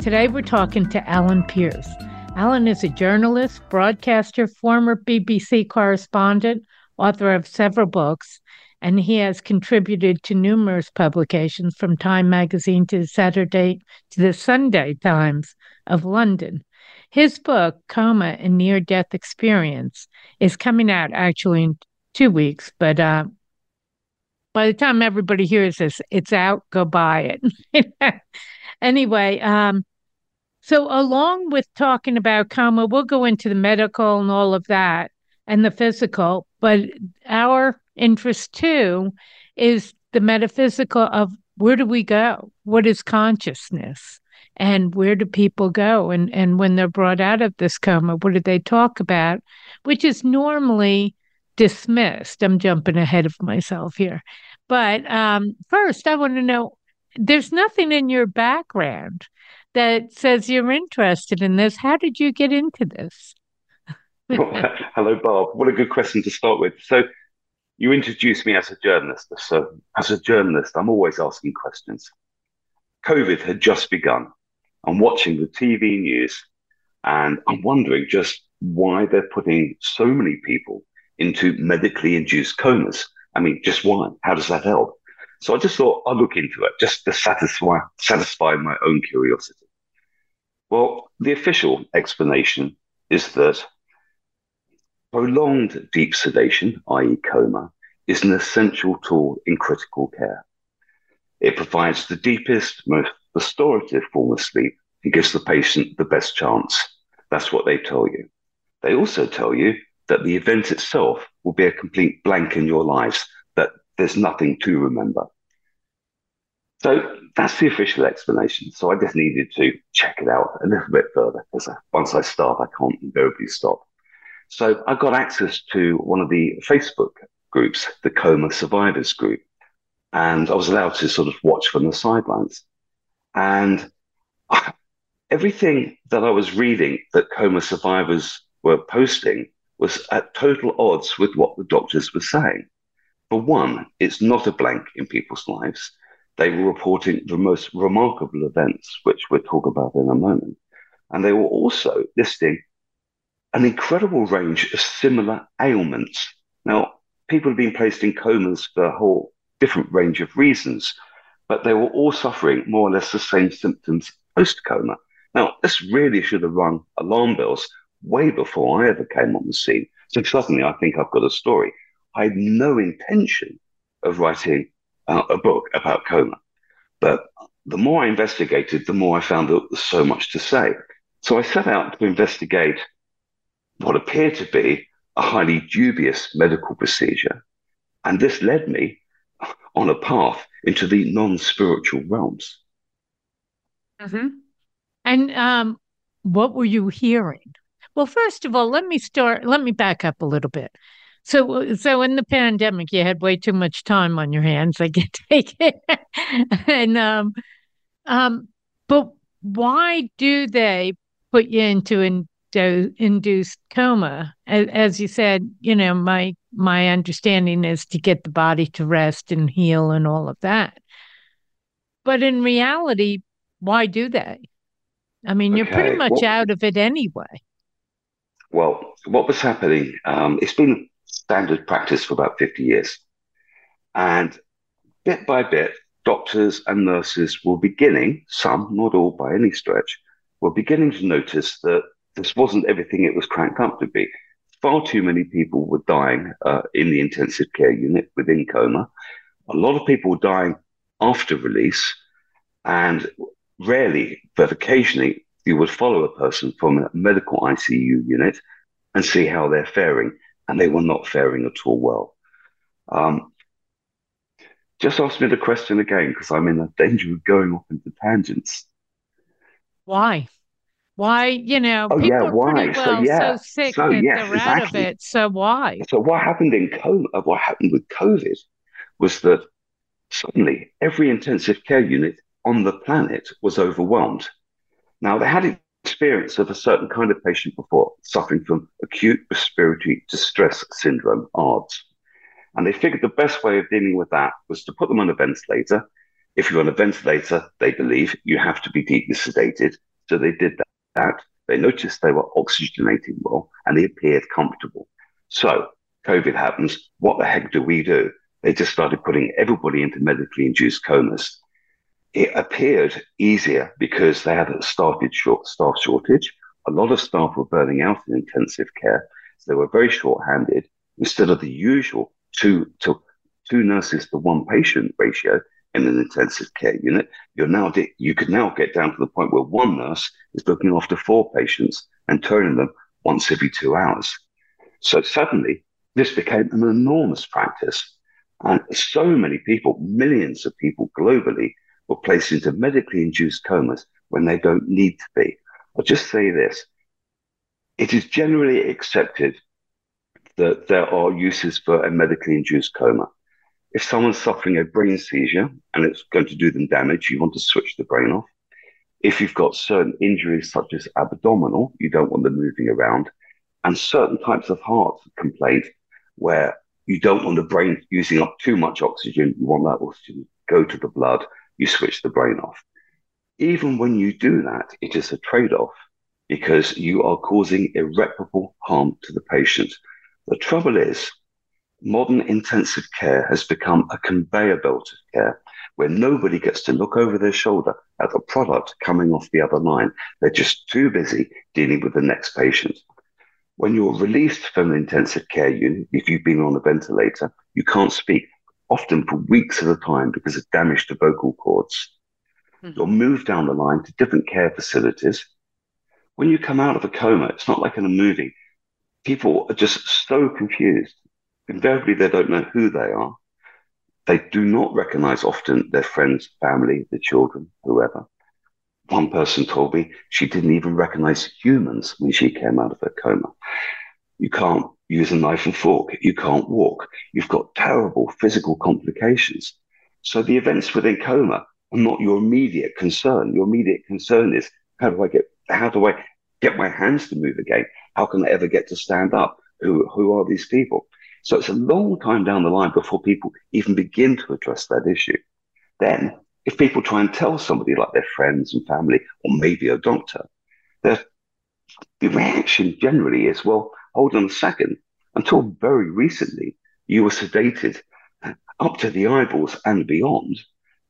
Today we're talking to Alan Pearce. Alan is a journalist, broadcaster, former BBC correspondent, author of several books, and he has contributed to numerous publications from Time magazine to the Saturday to the Sunday Times of London. His book, Coma and Near Death Experience, is coming out actually in two weeks, but uh, by the time everybody hears this, it's out. Go buy it. anyway, um, so, along with talking about coma, we'll go into the medical and all of that and the physical, but our interest too is the metaphysical of where do we go? What is consciousness? And where do people go? And, and when they're brought out of this coma, what do they talk about? Which is normally dismissed. I'm jumping ahead of myself here. But um, first, I want to know there's nothing in your background that says you're interested in this. How did you get into this? Hello, Barb. What a good question to start with. So, you introduced me as a journalist. So, as a journalist, I'm always asking questions. COVID had just begun. I'm watching the TV news and I'm wondering just why they're putting so many people into medically induced comas. I mean, just why? How does that help? So I just thought I'd look into it just to satisfy satisfy my own curiosity. Well, the official explanation is that prolonged deep sedation, i.e., coma, is an essential tool in critical care. It provides the deepest, most restorative form of sleep and gives the patient the best chance. That's what they tell you. They also tell you that the event itself will be a complete blank in your lives, that there's nothing to remember. So that's the official explanation. So I just needed to check it out a little bit further because uh, once I start, I can't invariably stop. So I got access to one of the Facebook groups, the Coma Survivors group, and I was allowed to sort of watch from the sidelines. And everything that I was reading that coma survivors were posting was at total odds with what the doctors were saying. For one, it's not a blank in people's lives they were reporting the most remarkable events, which we'll talk about in a moment. And they were also listing an incredible range of similar ailments. Now, people have been placed in comas for a whole different range of reasons, but they were all suffering more or less the same symptoms post coma. Now, this really should have rung alarm bells way before I ever came on the scene. So suddenly I think I've got a story. I had no intention of writing uh, a book about coma. But the more I investigated, the more I found that there was so much to say. So I set out to investigate what appeared to be a highly dubious medical procedure. And this led me on a path into the non spiritual realms. Mm-hmm. And um, what were you hearing? Well, first of all, let me start, let me back up a little bit. So, so in the pandemic, you had way too much time on your hands. I can take it. and um, um, but why do they put you into indo- induced coma? As, as you said, you know, my my understanding is to get the body to rest and heal and all of that. But in reality, why do they? I mean, okay. you're pretty much well, out of it anyway. Well, what was happening? Um, it's been standard practice for about 50 years. And bit by bit, doctors and nurses were beginning, some, not all by any stretch, were beginning to notice that this wasn't everything it was cranked up to be. Far too many people were dying uh, in the intensive care unit within coma. A lot of people were dying after release, and rarely, but occasionally, you would follow a person from a medical ICU unit and see how they're faring and they were not faring at all well. Um, just ask me the question again because I'm in a danger of going off into tangents. Why? Why, you know, oh, people yeah, are why? pretty well so, yeah. so sick so, that yes, they're exactly. out of it. So why? So what happened in coma, what happened with COVID was that suddenly every intensive care unit on the planet was overwhelmed. Now they had experience of a certain kind of patient before, suffering from acute respiratory distress syndrome, ARDS. And they figured the best way of dealing with that was to put them on a ventilator. If you're on a ventilator, they believe you have to be deeply sedated. So they did that. They noticed they were oxygenating well and they appeared comfortable. So COVID happens. What the heck do we do? They just started putting everybody into medically induced comas. It appeared easier because they had a started short staff shortage. A lot of staff were burning out in intensive care. So they were very short-handed. Instead of the usual two to two nurses to one patient ratio in an intensive care unit, you're now you could now get down to the point where one nurse is looking after four patients and turning them once every two hours. So suddenly, this became an enormous practice, and so many people, millions of people globally, were placed into medically induced comas when they don't need to be. I'll just say this: it is generally accepted that there are uses for a medically induced coma. If someone's suffering a brain seizure and it's going to do them damage, you want to switch the brain off. If you've got certain injuries such as abdominal, you don't want them moving around, and certain types of heart complaint where you don't want the brain using up too much oxygen, you want that oxygen to go to the blood, you switch the brain off. Even when you do that, it is a trade off because you are causing irreparable harm to the patient. The trouble is, modern intensive care has become a conveyor belt of care where nobody gets to look over their shoulder at the product coming off the other line. They're just too busy dealing with the next patient. When you're released from an intensive care unit, if you've been on a ventilator, you can't speak, often for weeks at a time because of damage to vocal cords. Mm-hmm. You're moved down the line to different care facilities. When you come out of a coma, it's not like in a movie people are just so confused. Invariably, they don't know who they are. They do not recognize often their friends, family, the children, whoever. One person told me she didn't even recognize humans when she came out of her coma. You can't use a knife and fork. You can't walk. You've got terrible physical complications. So the events within coma are not your immediate concern. Your immediate concern is how do I get how do I get my hands to move again? How can I ever get to stand up? Who, who are these people? So it's a long time down the line before people even begin to address that issue. Then, if people try and tell somebody like their friends and family, or maybe a doctor, the, reaction generally is, well, hold on a second. Until very recently, you were sedated up to the eyeballs and beyond.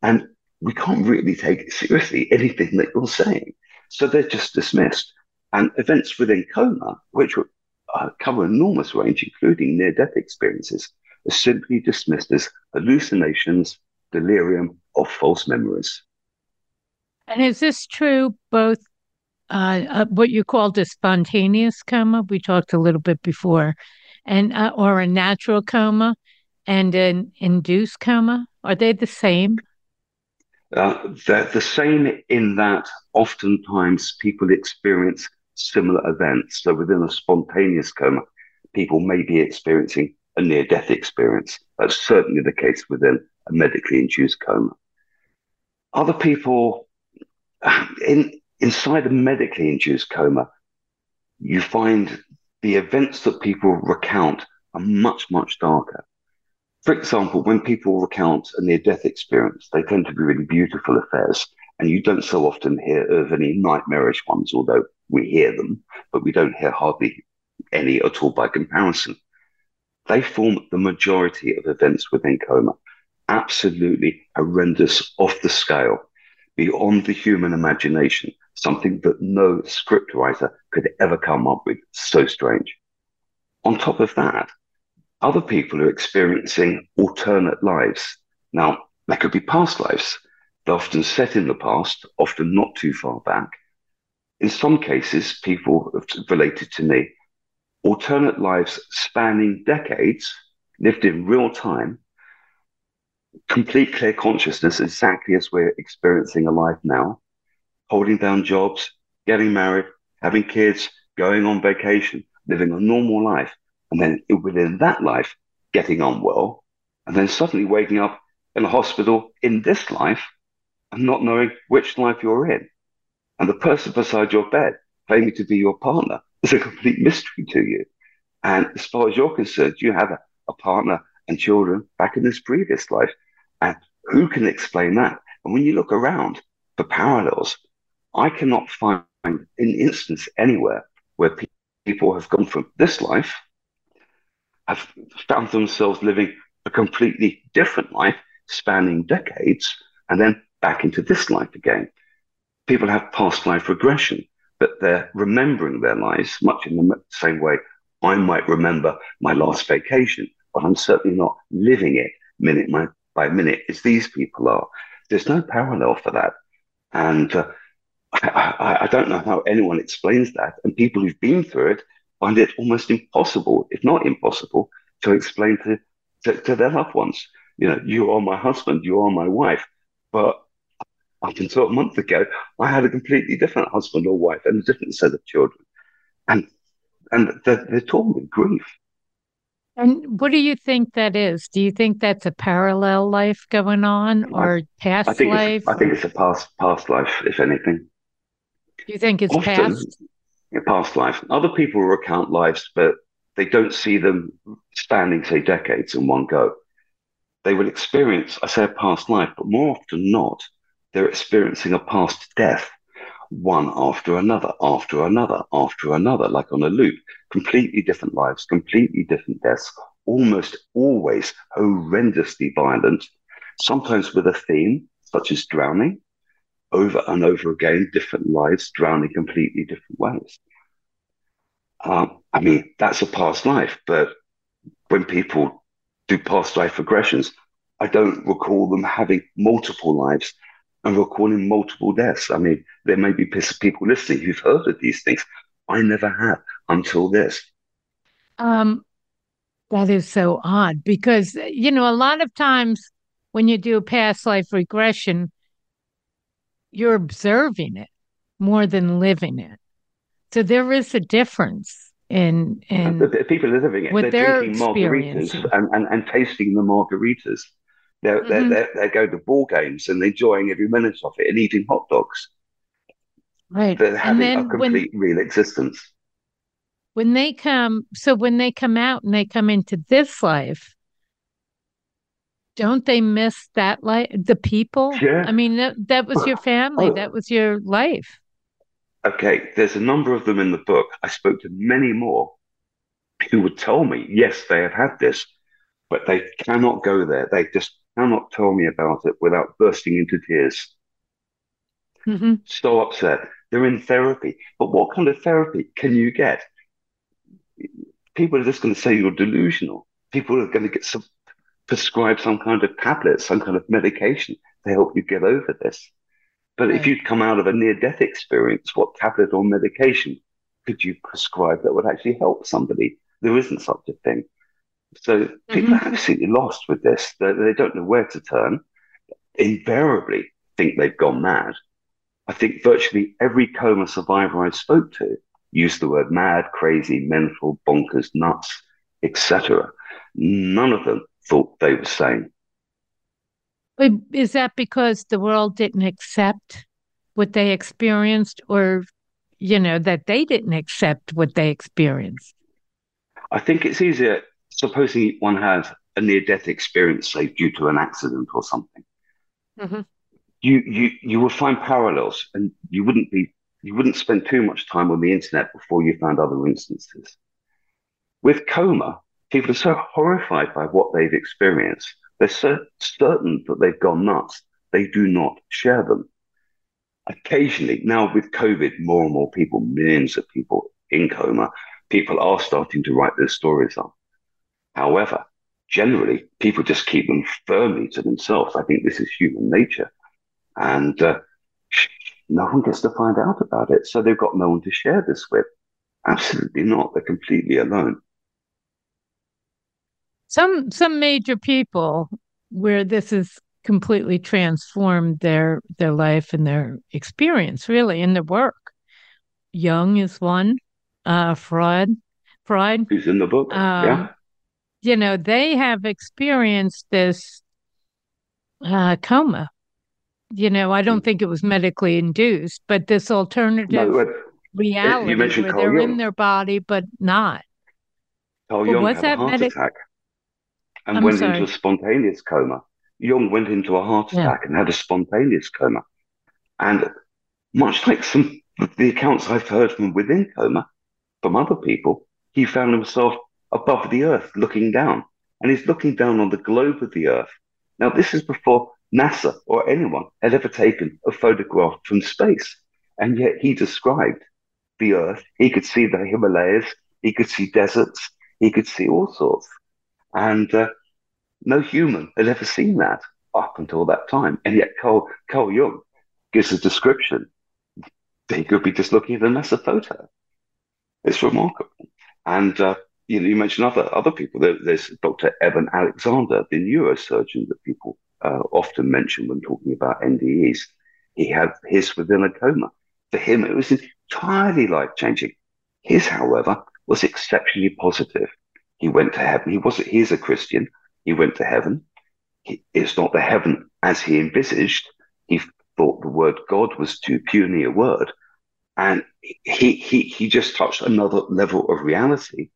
And we can't really take seriously anything that you're saying. So they're just dismissed. And events within coma, which uh, cover an enormous range, including near death experiences, are simply dismissed as hallucinations, delirium, or false memories. And is this true both uh, uh, what you called a spontaneous coma? We talked a little bit before, and uh, or a natural coma and an induced coma. Are they the same? Uh, they're the same in that oftentimes people experience similar events. So within a spontaneous coma, people may be experiencing a near death experience. That's certainly the case within a medically induced coma. Other people in inside a medically induced coma, you find the events that people recount are much, much darker. For example, when people recount a near death experience, they tend to be really beautiful affairs. And you don't so often hear of any nightmarish ones, although we hear them, but we don't hear hardly any at all by comparison. They form the majority of events within coma. Absolutely horrendous, off the scale, beyond the human imagination, something that no scriptwriter could ever come up with. So strange. On top of that, other people are experiencing alternate lives. Now, they could be past lives. They're often set in the past, often not too far back in some cases, people have related to me alternate lives spanning decades, lived in real time, complete clear consciousness, exactly as we're experiencing a life now, holding down jobs, getting married, having kids, going on vacation, living a normal life, and then within that life, getting on well, and then suddenly waking up in a hospital in this life and not knowing which life you're in. And the person beside your bed claiming to be your partner is a complete mystery to you. And as far as you're concerned, you have a, a partner and children back in this previous life. And who can explain that? And when you look around for parallels, I cannot find an instance anywhere where pe- people have gone from this life, have found themselves living a completely different life spanning decades, and then back into this life again. People have past life regression, but they're remembering their lives much in the same way I might remember my last vacation, but I'm certainly not living it minute by minute as these people are. There's no parallel for that. And uh, I, I, I, don't know how anyone explains that. And people who've been through it find it almost impossible, if not impossible, to explain to, to, to their loved ones. You know, you are my husband, you are my wife. But up until a month ago, I had a completely different husband or wife and a different set of children. And and they're, they're with grief. And what do you think that is? Do you think that's a parallel life going on or I, past I think life? I think it's a past past life, if anything. Do you think it's Often, past? Past life. Other people recount lives, but they don't see them spanning, say, decades in one go. They will experience, I say, a past life, but more often not, they're experiencing a past death one after another, after another, after another, like on a loop. Completely different lives, completely different deaths, almost always horrendously violent, sometimes with a theme, such as drowning, over and over again, different lives, drowning completely different ways. Um, I mean, that's a past life, but when people do past life regressions, I don't recall them having multiple lives and recalling multiple deaths. I mean, there may be people listening who've heard of these things. I never have until this. Um, that is so odd because, you know, a lot of times when you do a past life regression, you're observing it more than living it. So there is a difference in in the people are living it. They're, they're drinking margaritas and, and, and tasting the margaritas. They're, mm-hmm. they're, they're, they go to ball games and enjoying every minute of it and eating hot dogs. Right. They're having a complete when, real existence. When they come, so when they come out and they come into this life, don't they miss that life, the people? Yeah. I mean, that, that was your family, oh. that was your life. Okay, there's a number of them in the book. I spoke to many more who would tell me, yes, they have had this, but they cannot go there. They just cannot tell me about it without bursting into tears. Mm-hmm. So upset. They're in therapy. But what kind of therapy can you get? People are just going to say you're delusional. People are going to get some prescribed some kind of tablet, some kind of medication to help you get over this. But right. if you'd come out of a near death experience, what tablet or medication could you prescribe that would actually help somebody? There isn't such a thing. So people mm-hmm. are absolutely lost with this. They, they don't know where to turn. Invariably think they've gone mad. I think virtually every coma survivor I spoke to used the word mad, crazy, mental, bonkers, nuts, etc. None of them thought they were sane. But is that because the world didn't accept what they experienced, or you know that they didn't accept what they experienced? I think it's easier supposing one has a near death experience, say due to an accident or something, mm-hmm. you you you would find parallels, and you wouldn't be you wouldn't spend too much time on the internet before you found other instances. With coma, people are so horrified by what they've experienced. They're so certain that they've gone nuts. They do not share them. Occasionally, now with COVID, more and more people, millions of people in coma, people are starting to write their stories up. However, generally, people just keep them firmly to themselves. I think this is human nature. And uh, no one gets to find out about it. So they've got no one to share this with. Absolutely not. They're completely alone. Some some major people where this has completely transformed their their life and their experience, really, in their work. Jung is one. Uh, Freud, Freud, who's in the book, um, yeah. You know, they have experienced this uh, coma. You know, I don't hmm. think it was medically induced, but this alternative no, reality where Carl they're Jung. in their body but not. Carl well, Jung had a heart medic- attack and I'm went sorry. into a spontaneous coma. Jung went into a heart attack yeah. and had a spontaneous coma. And much like some of the accounts I've heard from within coma, from other people, he found himself above the earth looking down. And he's looking down on the globe of the earth. Now, this is before NASA or anyone had ever taken a photograph from space. And yet he described the earth. He could see the Himalayas. He could see deserts. He could see all sorts. And uh, no human had ever seen that up until that time. And yet Carl, Carl Jung gives a description. He could be just looking at a NASA photo. It's remarkable. And uh, you, know, you mentioned other other people. There, there's Dr. Eben Alexander, the neurosurgeon that people uh, often mention when talking about NDEs. He had his within a coma. For him, it was entirely life changing. His, however, was exceptionally positive. He went to heaven. He was he's a Christian. He went to heaven. He, it's not the heaven as he envisaged. He thought the word God was too puny a word. And he, he, he just touched another level of reality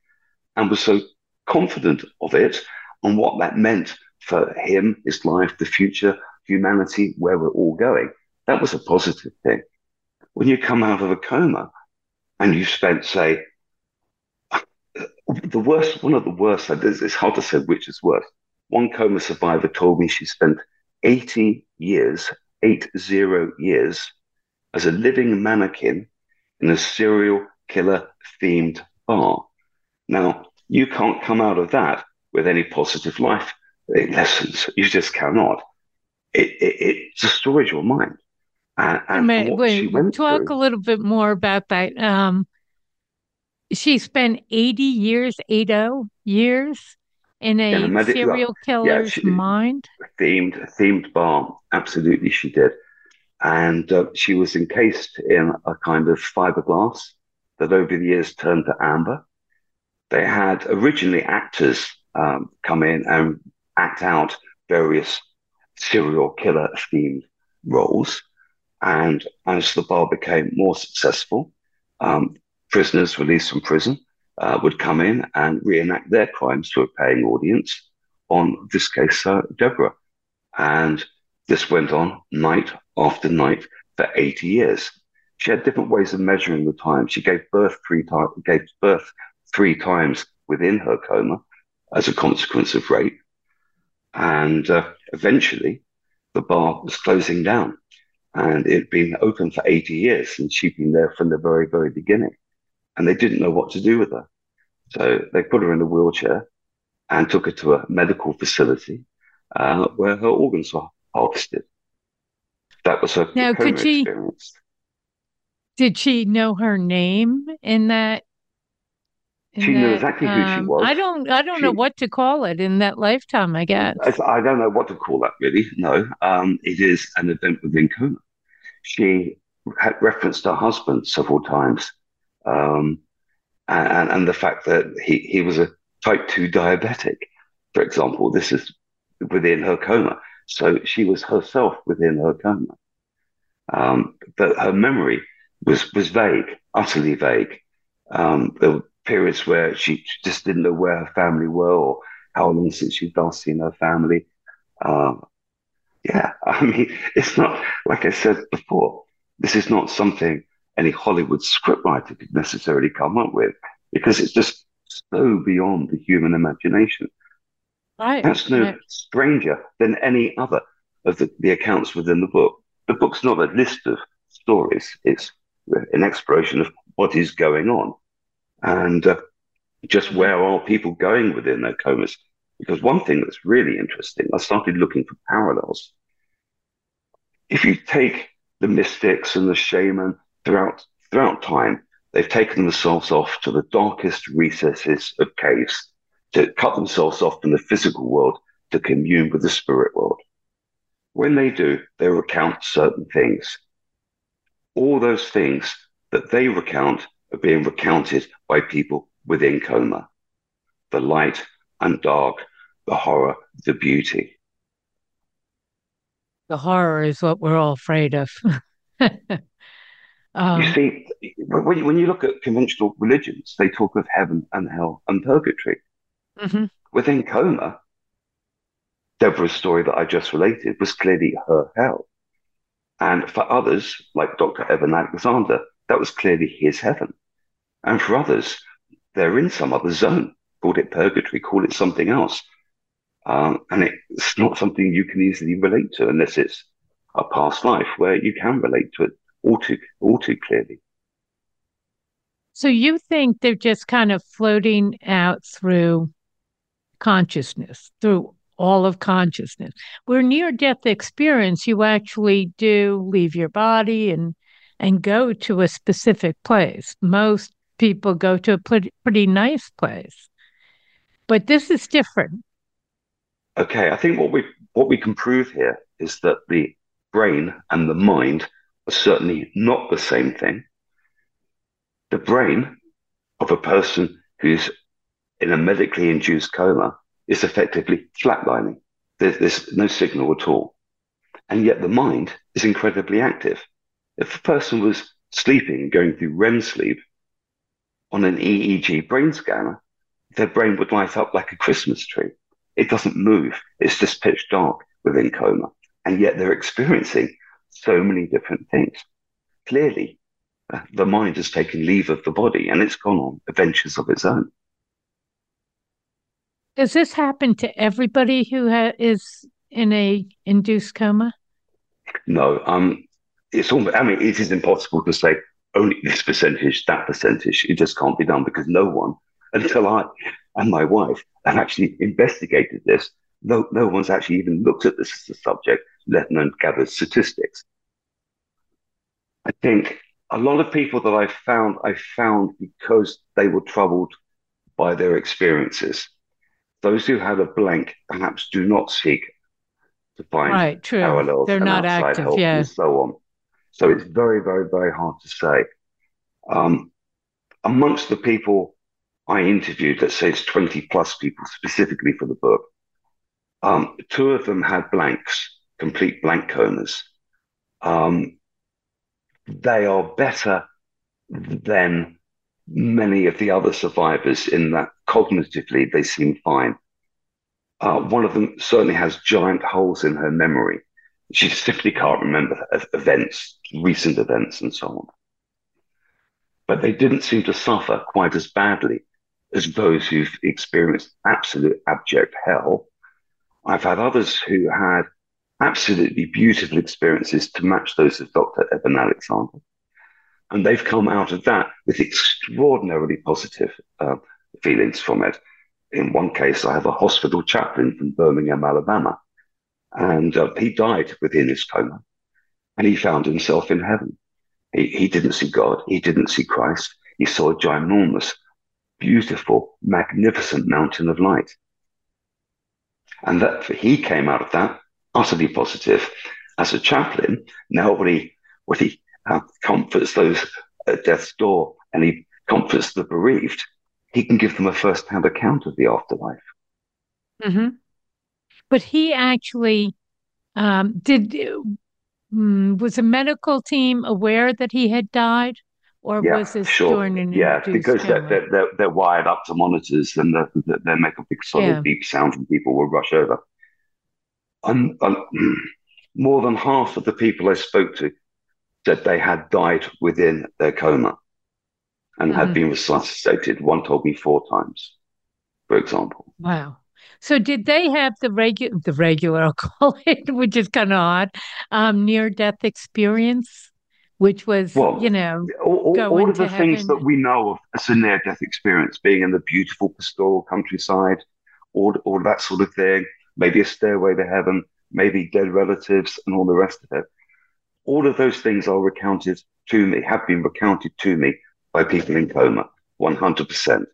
and was so confident of it and what that meant for him, his life, the future, humanity, where we're all going. That was a positive thing. When you come out of a coma and you spent, say, the worst, one of the worst, it's hard to say which is worse. One coma survivor told me she spent 80 years, eight zero years, as a living mannequin in a serial killer themed bar. Now, you can't come out of that with any positive life lessons. You just cannot. It, it, your mind. And, and wait talk through, a little bit more about that. Um, she spent 80 years, 80 years in a, in a medic- serial killer's yeah, she, mind. Themed, themed bar. Absolutely, she did. And uh, she was encased in a kind of fiberglass that over the years turned to amber. They had originally actors um, come in and act out various serial killer themed roles. And as the bar became more successful, um, prisoners released from prison uh, would come in and reenact their crimes to a paying audience on this case, uh, Deborah. And this went on night after night for 80 years. She had different ways of measuring the time. She gave birth three times, gave birth three times within her coma as a consequence of rape. And uh, eventually, the bar was closing down, and it had been open for 80 years, and she'd been there from the very, very beginning and they didn't know what to do with her. So they put her in a wheelchair and took her to a medical facility uh, where her organs were harvested. That was her now, could she, experience. Did she know her name in that? In she that, knew exactly um, who she um, was. I don't. I don't she, know what to call it in that lifetime. I guess I don't know what to call that. Really, no. Um, it is an event within coma. She had referenced her husband several times um, and, and the fact that he, he was a type 2 diabetic, for example. This is within her coma. So she was herself within her coma. Um, but her memory was, was vague, utterly vague. Um, there were periods where she just didn't know where her family were or how long since she'd last seen her family. Um, yeah, I mean, it's not, like I said before, this is not something any Hollywood scriptwriter could necessarily come up with because it's just so beyond the human imagination. Right. That's no stranger than any other of the, the accounts within the book. The book's not a list of stories, it's an exploration of what is going on and uh, just mm-hmm. where are people going within their comas. Because one thing that's really interesting, I started looking for parallels. If you take the mystics and the shaman throughout throughout time, they've taken themselves off to the darkest recesses of caves to cut themselves off from the physical world to commune with the spirit world. When they do, they recount certain things. All those things that they recount are being recounted by people within coma. The light and dark, the horror, the beauty. The horror is what we're all afraid of. um, you see, when you, when you look at conventional religions, they talk of heaven and hell and purgatory. Mm-hmm. Within coma, Deborah's story that I just related was clearly her hell. And for others, like Dr. Eben Alexander, that was clearly his heaven. And for others, they're in some other zone. Call it purgatory, call it something else. Um, and it's not something you can easily relate to unless it's a past life where you can relate to it all too, all too clearly. So you think they're just kind of floating out through consciousness, through all of consciousness. Where near death experience, you actually do leave your body and and go to a specific place. Most people go to a pretty, pretty nice place. But this is different. Okay, I think what we what we can prove here is that the brain and the mind certainly not the same thing. The brain of a person who's in a medically induced coma is effectively flatlining. There's, there's no signal at all. And yet the mind is incredibly active. If a person was sleeping, going through REM sleep on an EEG brain scanner, their brain would light up like a Christmas tree. It doesn't move. It's just pitch dark within coma. And yet they're experiencing so many different things. Clearly, uh, the mind has taken leave of the body and it's gone on adventures of its own. Does this happen to everybody who ha- is in a induced coma? No, um, it's almost, I mean, it is impossible to say only this percentage, that percentage. It just can't be done because no one, until I and my wife have actually investigated this, no, no one's actually even looked at this as a subject, let alone gathered statistics. I think a lot of people that I found, I found because they were troubled by their experiences. Those who had a blank perhaps do not seek to find right, true. parallels They're not active, yeah. and so on. So it's very, very, very hard to say. Um, amongst the people I interviewed, let's say it's 20 plus people specifically for the book, um, two of them had blanks, complete blank comas. Um, they are better than many of the other survivors in that cognitively they seem fine. Uh, one of them certainly has giant holes in her memory she simply can't remember events, recent events, and so on. But they didn't seem to suffer quite as badly as those who've experienced absolute abject hell. I've had others who had absolutely beautiful experiences to match those of Dr. Eben Alexander. And they've come out of that with extraordinarily positive uh, feelings from it. In one case, I have a hospital chaplain from Birmingham, Alabama, and uh, he died within his coma and he found himself in heaven. He, he didn't see God. He didn't see Christ. He saw a ginormous, beautiful, magnificent mountain of light. And that he came out of that utterly positive. As a chaplain, now when he, uh, comforts those at death's door and he comforts the bereaved, he can give them a first-hand account of the afterlife. Mm-hmm but he actually um, did. Um, was a medical team aware that he had died, or yeah, was this sure. during an yeah? Because they're, they're, they're, wired up to monitors and they make a big solid yeah. beep sound, and people will rush over. And, and more than half of the people I spoke to said they had died within their coma and mm-hmm. had been resuscitated. One told me four times, for example. Wow. So did they have the regular, the regular, I'll call it, which is kind of odd, um, near death experience, which was, well, you know, all, all of the heaven. things that we know of as a near death experience, being in the beautiful pastoral countryside, all, all that sort of thing, maybe a stairway to heaven, maybe dead relatives, and all the rest of it. All of those things are recounted to me, have been recounted to me by people in coma, 100%.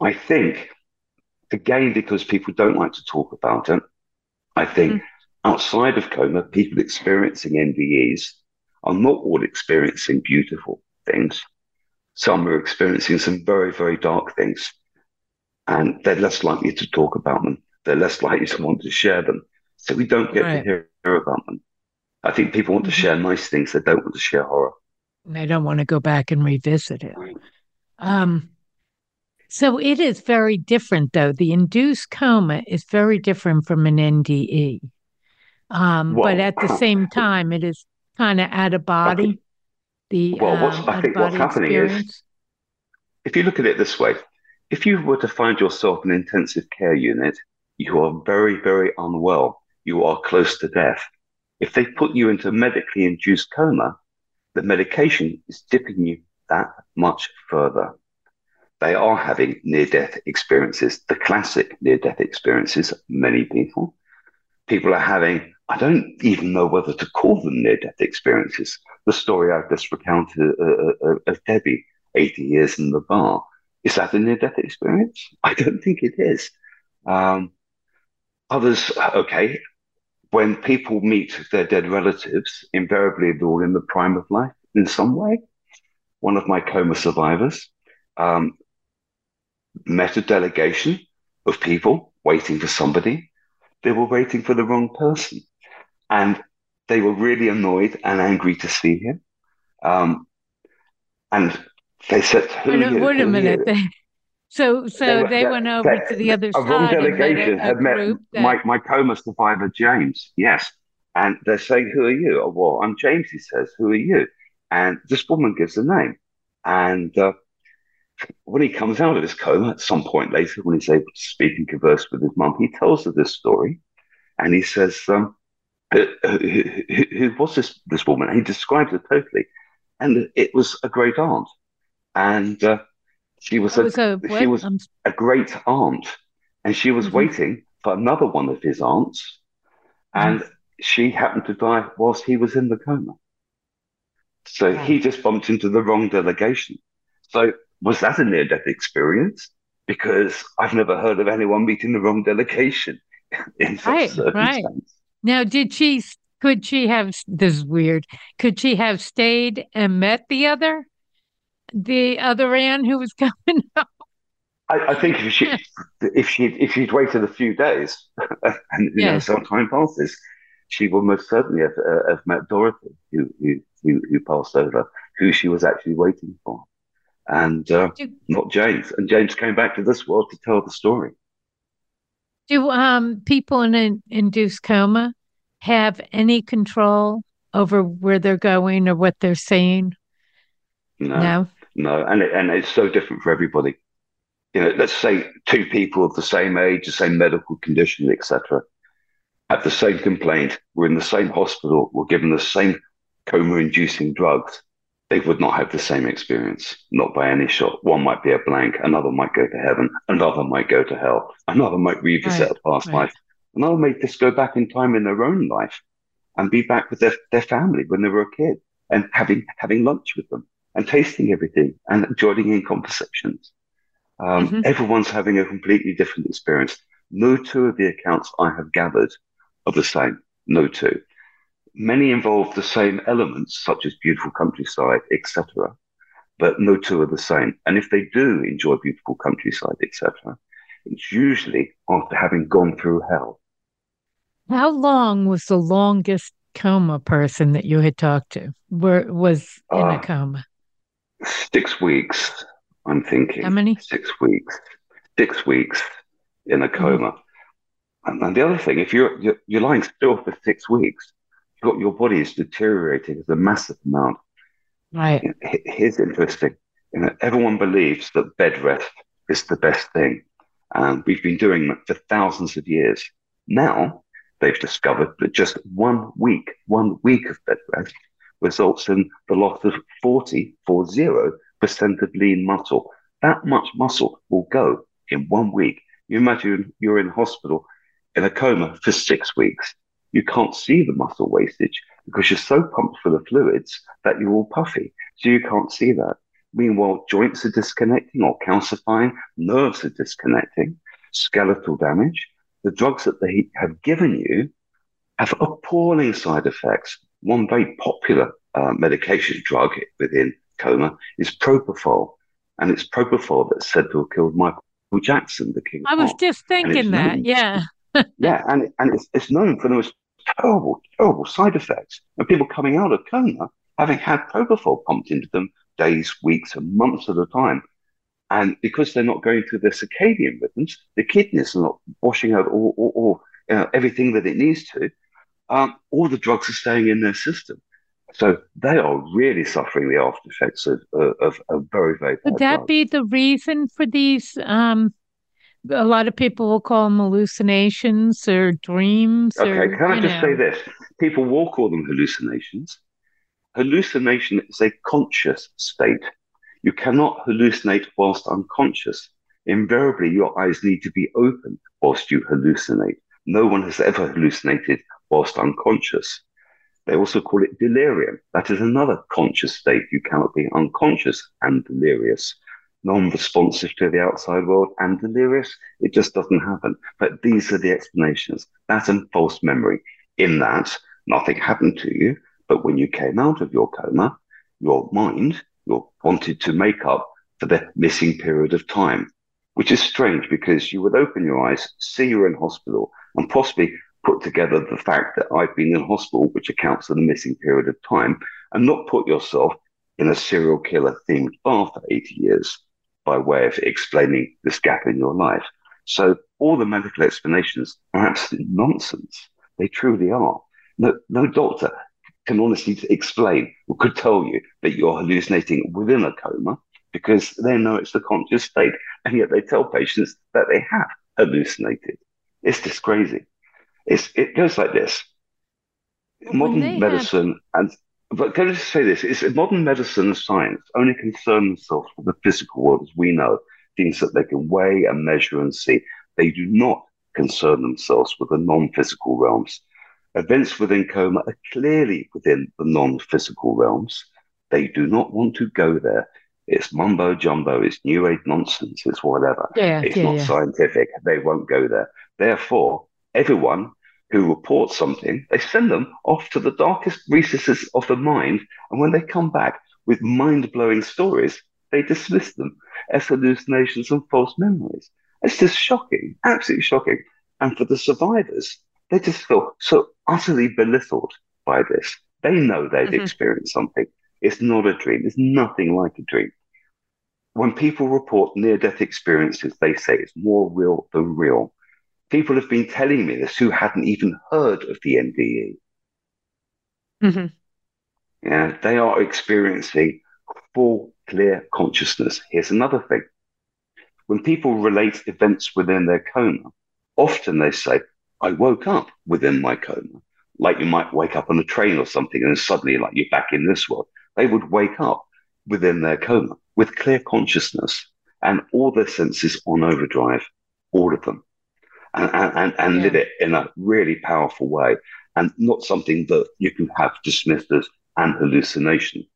I think again, because people don't like to talk about it, I think mm. outside of coma, people experiencing NDEs are not all experiencing beautiful things. Some are experiencing some very, very dark things, and they're less likely to talk about them. They're less likely to want to share them. So we don't get right. to hear about them. I think people want to mm-hmm. share nice things. They don't want to share horror. They don't want to go back and revisit it. Um, so it is very different, though. The induced coma is very different from an NDE. Um, well, but at the same time, it is kind of out of body. The well, what's, um, I think what's happening experience. is, if you look at it this way, if you were to find yourself in an intensive care unit, you are very, very unwell. You are close to death. If they put you into medically induced coma, the medication is dipping you that much further. They are having near death experiences, the classic near death experiences, many people. People are having, I don't even know whether to call them near death experiences. The story I've just recounted uh, uh, uh, of Debbie, 80 years in the bar, is that a near death experience? I don't think it is. Um, others, okay, when people meet their dead relatives, invariably they're all in the prime of life in some way. One of my coma survivors um, met a delegation of people waiting for somebody. They were waiting for the wrong person. And they were really annoyed and angry to see him. Um, and they said, Who wait, wait a minute. They, so, so they, they went over they, to the other a side. A wrong delegation had met that... my, my coma survivor, James. Yes. And they're saying, Who are you? Oh, well, I'm James, he says. Who are you? And this woman gives a name. And uh, when he comes out of his coma at some point later, when he's able to speak and converse with his mum, he tells her this story. And he says, um, who, who, who, was this, this woman? And he describes her totally. And it was a great aunt. And uh, she was, a, was a, she was a great aunt. And she was mm-hmm. waiting for another one of his aunts. And mm-hmm. she happened to die whilst he was in the coma. So he just bumped into the wrong delegation. So was that a near death experience? Because I've never heard of anyone meeting the wrong delegation in such right, circumstance. Right. Now, did she? Could she have? This is weird. Could she have stayed and met the other, the other Anne who was coming up? I, I, think if she if she if she'd waited a few days and you yeah. know some time passes, she would most certainly have, uh, have met Dorothy, who, who who who passed over, who she was actually waiting for and uh, do, not James. And James came back to this world to tell the story. Do um, people in an induced coma have any control over where they're going or what they're seeing? No, no, no. and it, and it's so different for everybody. You know, let's say two people of the same age, the same medical condition, etc., have the same complaint. We're in the same hospital. We're given the same coma-inducing drugs they would not have the same experience, not by any shot. One might be a blank, another might go to heaven, another might go to hell, another might revisit right, a past right. life, another may just go back in time in their own life and be back with their, their family when they were a kid and having having lunch with them and tasting everything and joining in conversations. Um, mm-hmm. Everyone's having a completely different experience. No two of the accounts I have gathered are the same. No two. Many involve the same elements, such as beautiful countryside, etc., but no two are the same. And if they do enjoy beautiful countryside, etc., it's usually after having gone through hell. How long was the longest coma person that you had talked to? Where was in uh, a coma? Six weeks. I'm thinking. How many? Six weeks. Six weeks in a mm-hmm. coma. Mm-hmm. And, and, the other thing, if you're, you're you're lying still for six weeks, your, your body is deteriorating as a massive amount. Right. Here's interesting. You know, everyone believes that bed rest is the best thing. And we've been doing that for thousands of years. Now they've discovered that just one week, one week of bed rest results in the loss of 40, 40% of lean muscle. That much muscle will go in one week. You imagine you're in hospital in a coma for six weeks you can't see the muscle wastage because you're so pumped full of fluids that you're all puffy. So you can't see that. Meanwhile, joints are disconnecting or calcifying, nerves are disconnecting, skeletal damage. The drugs that they have given you have appalling side effects. One very popular uh, medication drug within coma is propofol. And it's propofol that's said to have killed Michael Jackson, the king. I was just thinking that, known, yeah. yeah, and, and it's, it's known for the most terrible, terrible side effects. And people coming out of coma having had propofol pumped into them days, weeks, and months at a time. And because they're not going through their circadian rhythms, the kidneys are not washing out all, all, all you know, everything that it needs to. Um, all the drugs are staying in their system. So they are really suffering the after effects of, of, of very, very Would that drugs. be the reason for these? Um, a lot of people will call them hallucinations or dreams. Okay, or, can I just know. say this? People will call them hallucinations. Hallucination is a conscious state. You cannot hallucinate whilst unconscious. Invariably, your eyes need to be open whilst you hallucinate. No one has ever hallucinated whilst unconscious. They also call it delirium. That is another conscious state. You cannot be unconscious and delirious, non responsive to the outside world and delirious. It just doesn't happen. But these are the explanations. that and false memory, in that nothing happened to you. But when you came out of your coma, your mind you wanted to make up for the missing period of time, which is strange because you would open your eyes, see you're in hospital, and possibly put together the fact that I've been in hospital, which accounts for the missing period of time, and not put yourself in a serial killer themed bar for 80 years by way of explaining this gap in your life. So all the medical explanations are absolute nonsense. They truly are. No, no doctor can honestly explain or could tell you that you're hallucinating within a coma because they know it's the conscious state, and yet they tell patients that they have hallucinated. It's just crazy. It's, it goes like this. modern medicine and but can I just say this? It's modern medicine and science only concern themselves with the physical world as we know, things that they can weigh and measure and see. They do not concern themselves with the non-physical realms. Events within coma are clearly within the non-physical realms. They do not want to go there. It's mumbo jumbo. It's new age nonsense. It's whatever. Yeah, it's yeah, not yeah. scientific. They won't go there. Therefore, everyone who reports something, they send them off to the darkest recesses of the mind. And when they come back with mind blowing stories, they dismiss them as hallucinations and false memories. It's just shocking, absolutely shocking. And for the survivors, they just feel so utterly belittled by this. They know they've mm-hmm. experienced something. It's not a dream. It's nothing like a dream. When people report near death experiences, they say it's more real than real people have been telling me this who hadn't even heard of the NDE. Mm-hmm. Yeah, they are experiencing full, clear consciousness. Here's another thing. When people relate events within their coma, often they say, I woke up within my coma. Like you might wake up on a train or something and suddenly like you're back in this world. They would wake up within their coma with clear consciousness and all their senses on overdrive, all of them and, and, and yeah. live it in a really powerful way and not something that you can have dismissed as an hallucination.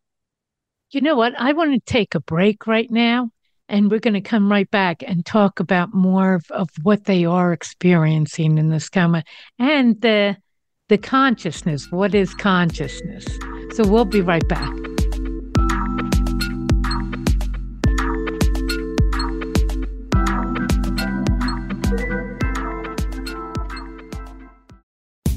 You know what? I want to take a break right now and we're going to come right back and talk about more of, of what they are experiencing in this coma and the the consciousness. What is consciousness? So we'll be right back.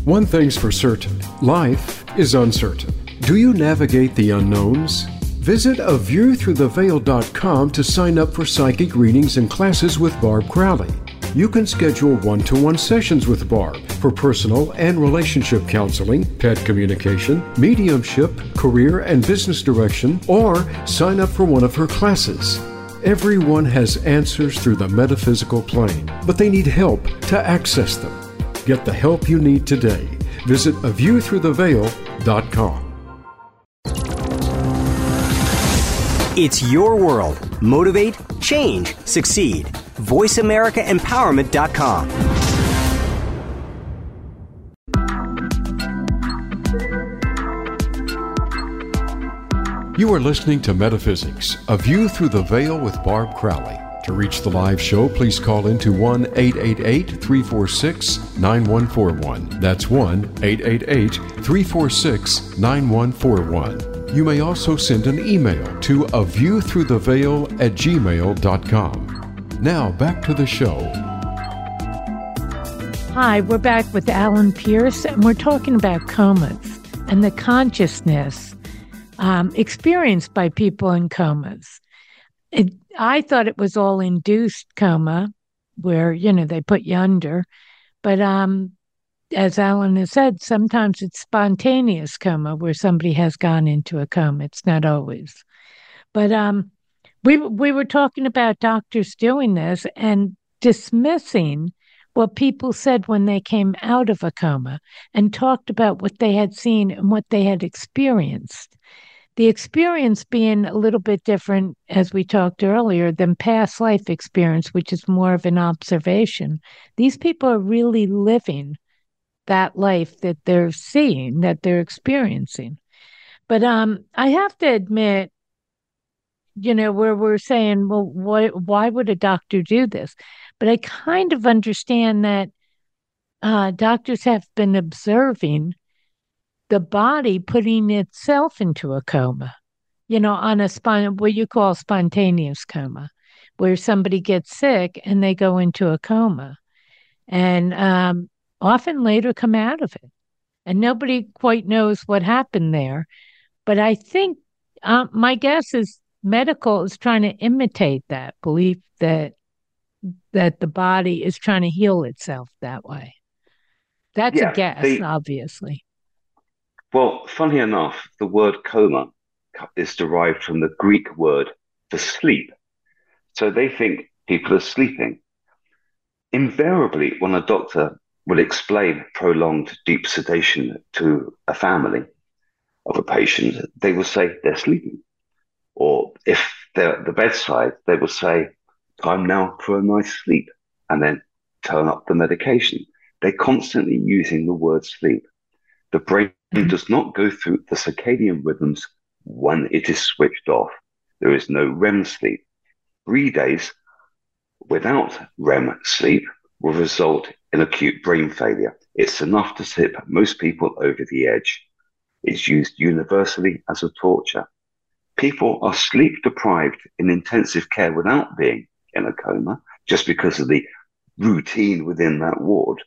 One thing's for certain life is uncertain. Do you navigate the unknowns? Visit aviewthroughtheveil.com to sign up for psychic readings and classes with Barb Crowley. You can schedule one to one sessions with Barb for personal and relationship counseling, pet communication, mediumship, career and business direction, or sign up for one of her classes. Everyone has answers through the metaphysical plane, but they need help to access them. Get the help you need today. Visit aviewthroughtheveil.com. It's your world. Motivate, change, succeed. VoiceAmericaEmpowerment.com. You are listening to Metaphysics, A View Through the Veil with Barb Crowley. To reach the live show, please call into 1 888 346 9141. That's 1 888 346 9141. You may also send an email to a view through the veil at gmail.com. Now back to the show. Hi, we're back with Alan Pearce, and we're talking about comas and the consciousness um, experienced by people in comas. It, I thought it was all induced coma, where you know they put you under, but um, as Alan has said, sometimes it's spontaneous coma where somebody has gone into a coma. It's not always, but um, we we were talking about doctors doing this and dismissing what people said when they came out of a coma and talked about what they had seen and what they had experienced. The experience being a little bit different, as we talked earlier, than past life experience, which is more of an observation. These people are really living that life that they're seeing, that they're experiencing. But um, I have to admit, you know, where we're saying, well, why, why would a doctor do this? But I kind of understand that uh, doctors have been observing the body putting itself into a coma, you know, on a spon- what you call spontaneous coma, where somebody gets sick and they go into a coma and um, often later come out of it. And nobody quite knows what happened there. But I think uh, my guess is medical is trying to imitate that belief that that the body is trying to heal itself that way. That's yeah, a guess, obviously. Well, funny enough, the word coma is derived from the Greek word for sleep. So they think people are sleeping. Invariably, when a doctor will explain prolonged deep sedation to a family of a patient, they will say they're sleeping. Or if they're at the bedside, they will say, time now for a nice sleep, and then turn up the medication. They're constantly using the word sleep. The brain mm-hmm. does not go through the circadian rhythms when it is switched off. There is no REM sleep. Three days without REM sleep will result in acute brain failure. It's enough to tip most people over the edge. It's used universally as a torture. People are sleep deprived in intensive care without being in a coma just because of the routine within that ward.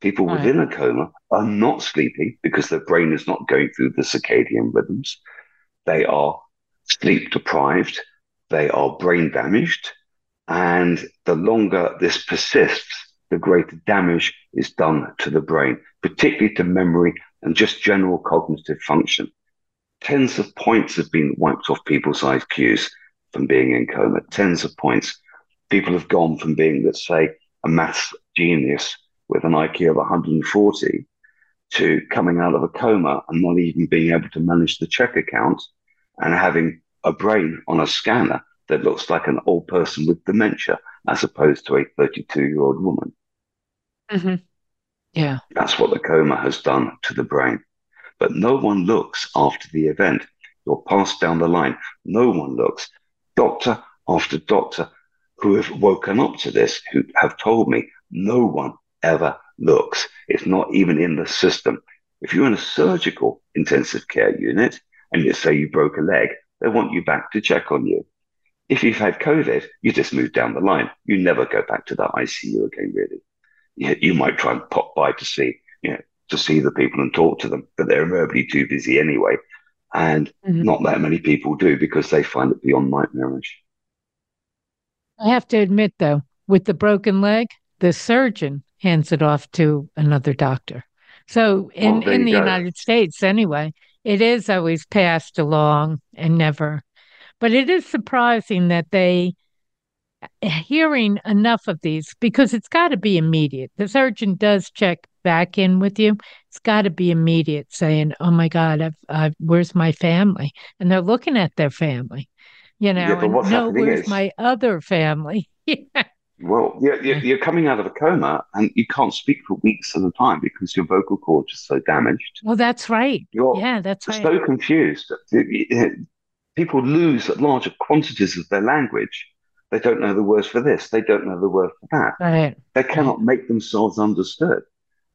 People right. within a coma are not sleeping because their brain is not going through the circadian rhythms. They are sleep deprived. They are brain damaged. And the longer this persists, the greater damage is done to the brain, particularly to memory and just general cognitive function. Tens of points have been wiped off people's IQs from being in coma. Tens of points people have gone from being, let's say, a maths genius with an IQ of 140 to coming out of a coma and not even being able to manage the check account and having a brain on a scanner that looks like an old person with dementia as opposed to a 32 year old woman. Mm-hmm. Yeah. That's what the coma has done to the brain. But no one looks after the event. You're passed down the line. No one looks. Doctor after doctor who have woken up to this, who have told me no one ever looks. It's not even in the system. If you're in a surgical intensive care unit and you say you broke a leg, they want you back to check on you. If you've had COVID, you just move down the line. You never go back to that ICU again, really. You, you might try and pop by to see, you know, to see the people and talk to them, but they're invariably too busy anyway. And mm-hmm. not that many people do because they find it beyond nightmarish. I have to admit, though, with the broken leg, the surgeon hands it off to another doctor. So in, well, in the. United States, anyway, it is always passed along and never. But it is surprising that they hearing enough of these because it's got to be immediate. The surgeon does check back in with you. It's got to be immediate, saying, "Oh my God, I've, I've, where's my family?" And they're looking at their family you know, yeah, and no, where's is, my other family? Well, you're, you're coming out of a coma and you can't speak for weeks at a time because your vocal cords are so damaged. Well, that's right. You're yeah, that's right. so confused. People lose larger quantities of their language They don't know the words for this. They don't know the word for that. Right. They cannot make themselves understood.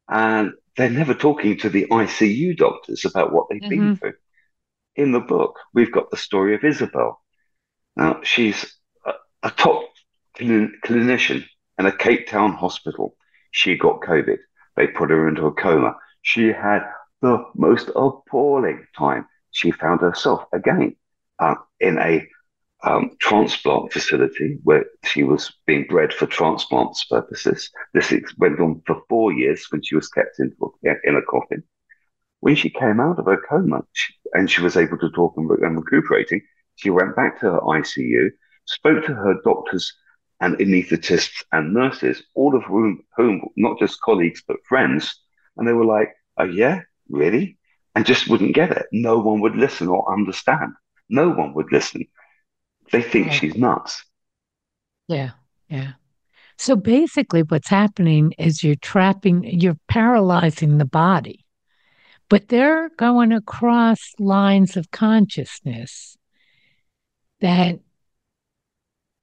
And they're never talking to the ICU doctors about what they've mm-hmm. been through. In the book, we've got the story of Isabel. Now, she's a, a top clin- clinician in a Cape Town hospital. She got COVID. They put her into a coma. She had the most appalling time. She found herself again uh, in a um, transplant facility where she was being bred for transplants purposes. This went on for four years when she was kept in, in a coffin. When she came out of her coma she, and she was able to talk and, and recuperating, she went back to her ICU, spoke to her doctors and anaesthetists and nurses, all of whom, whom not just colleagues but friends, and they were like, "Oh yeah, really?" and just wouldn't get it. No one would listen or understand. No one would listen. They think yeah. she's nuts. Yeah, yeah. So basically, what's happening is you're trapping, you're paralyzing the body, but they're going across lines of consciousness that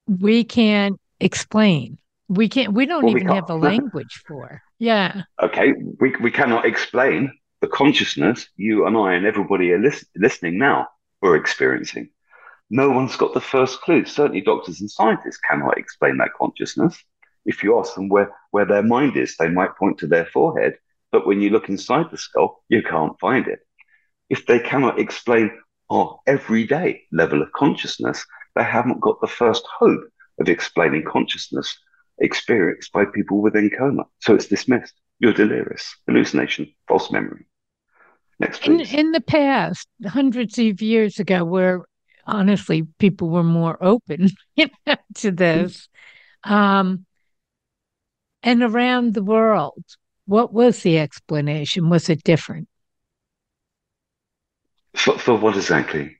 we can't explain. We can't, we don't well, even we have a language for. Yeah. Okay. We, we cannot explain the consciousness you and I and everybody are lis- listening now are experiencing no one's got the first clue. Certainly, doctors and scientists cannot explain that consciousness. If you ask them where, where their mind is, they might point to their forehead, but when you look inside the skull, you can't find it. If they cannot explain our everyday level of consciousness, they haven't got the first hope of explaining consciousness experienced by people within coma. So it's dismissed. You're delirious, hallucination, false memory. Next, please. In, in the past, hundreds of years ago, where honestly, people were more open to this. Um, and around the world, what was the explanation? Was it different? For, for what exactly?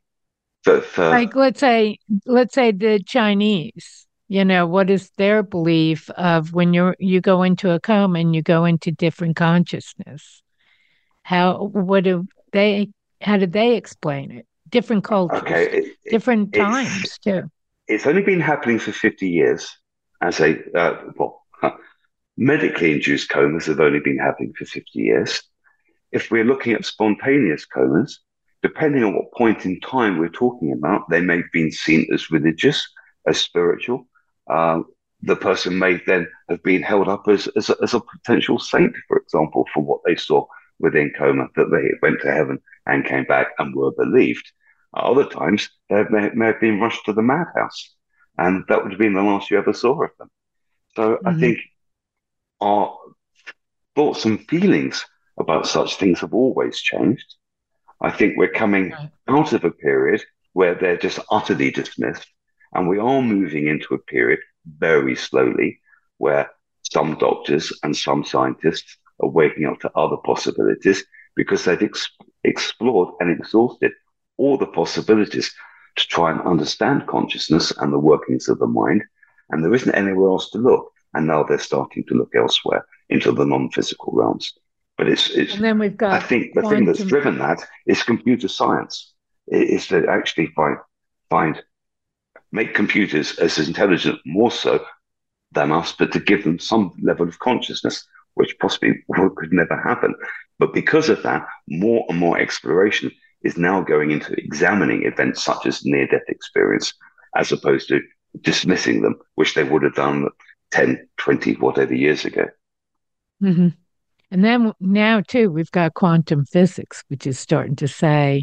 For, for... Like, let's say, let's say the Chinese. You know, what is their belief of when you you go into a coma and you go into different consciousness? How what do they? How did they explain it? different cultures, okay. It, different times too. It's only been happening for 50 years as a, uh, well, medically induced comas have only been happening for 50 years. If we're looking at spontaneous comas, depending on what point in time we're talking about, they may have been seen as religious, as spiritual. Uh, the person may then have been held up as, as a, as, a, potential saint, for example, for what they saw within coma, that they went to heaven and came back and were believed. Other times, they may, may, have been rushed to the madhouse, and that would have been the last you ever saw of them. So mm-hmm. I think our thoughts and feelings about such things have always changed. I think we're coming right. out of a period where they're just utterly dismissed, and we are moving into a period very slowly where some doctors and some scientists are waking up to other possibilities because they've ex- explored and exhausted all the possibilities to try and understand consciousness and the workings of the mind. And there isn't anywhere else to look. And now they're starting to look elsewhere into the non-physical realms. But it's, it's and then we've got I think the thing that's driven that is computer science. Is to actually find find make computers as intelligent more so than us, but to give them some level of consciousness, which possibly could never happen. But because of that, more and more exploration is now going into examining events such as near death experience as opposed to dismissing them, which they would have done 10, 20, whatever years ago. Mm-hmm. And then now, too, we've got quantum physics, which is starting to say,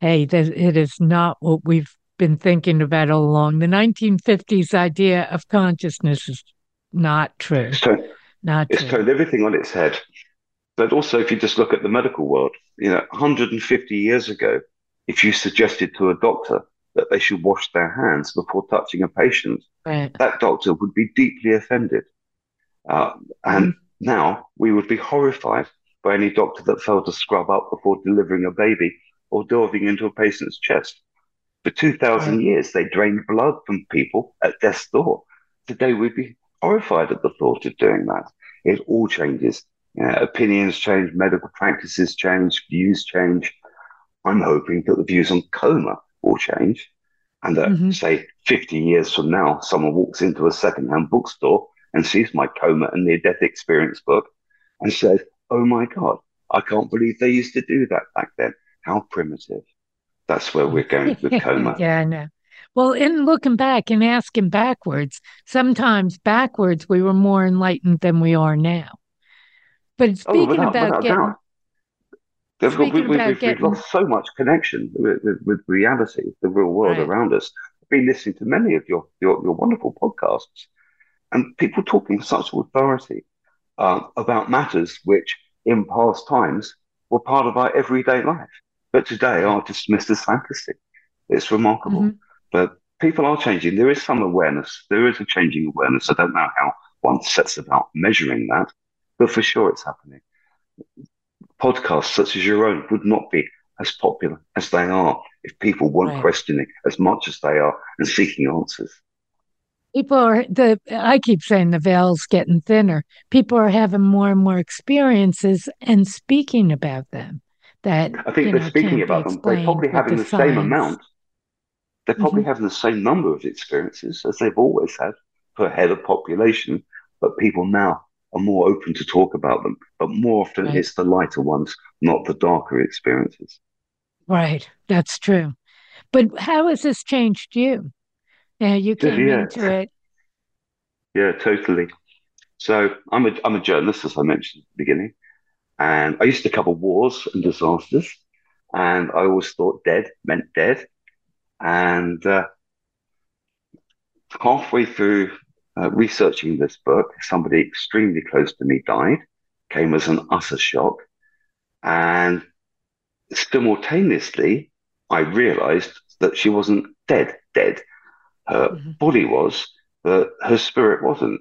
hey, it is not what we've been thinking about all along. The 1950s idea of consciousness is not true. So, not it's true. turned everything on its head. But also, if you just look at the medical world, you know, 150 years ago, if you suggested to a doctor that they should wash their hands before touching a patient, right. that doctor would be deeply offended. Uh, and mm. now we would be horrified by any doctor that failed to scrub up before delivering a baby or delving into a patient's chest. For 2,000 right. years, they drained blood from people at death's door. Today, we'd be horrified at the thought of doing that. It all changes. Uh, opinions change, medical practices change, views change. I'm hoping that the views on coma will change. And that, mm-hmm. say, 50 years from now, someone walks into a secondhand bookstore and sees my coma and near death experience book and says, Oh my God, I can't believe they used to do that back then. How primitive. That's where we're going with coma. yeah, I know. Well, in looking back and asking backwards, sometimes backwards we were more enlightened than we are now. But oh, speaking oh, without, about getting, we, we, we've, getting... we've, lost so much connection with, with, with reality, the real world right. around us. I've been listening to many of your, your, your wonderful podcasts and people talking with such authority uh, about matters which in past times were part of our everyday life, but today are dismissed as fantasy. It's remarkable. Mm-hmm. But people are changing. There is some awareness. There is a changing awareness. I don't know how one sets about measuring that, but for sure it's happening. Podcasts such as your own would not be as popular as they are if people weren't right. questioning as much as they are and seeking answers. People are the I keep saying the veil's getting thinner. People are having more and more experiences and speaking about them. That I think they're know, speaking about them. They're probably having the, the same amount they're probably mm-hmm. having the same number of experiences as they've always had per head of population, but people now are more open to talk about them. But more often, right. it's the lighter ones, not the darker experiences. Right, that's true. But how has this changed you? Yeah, you came yeah. into it. Yeah, totally. So I'm a I'm a journalist, as I mentioned at the beginning, and I used to cover wars and disasters, and I always thought dead meant dead, and uh, halfway through uh, researching this book, somebody extremely close to me died, came as an utter shock. And simultaneously, I realized that she wasn't dead, dead. Her mm-hmm. body was, but her spirit wasn't.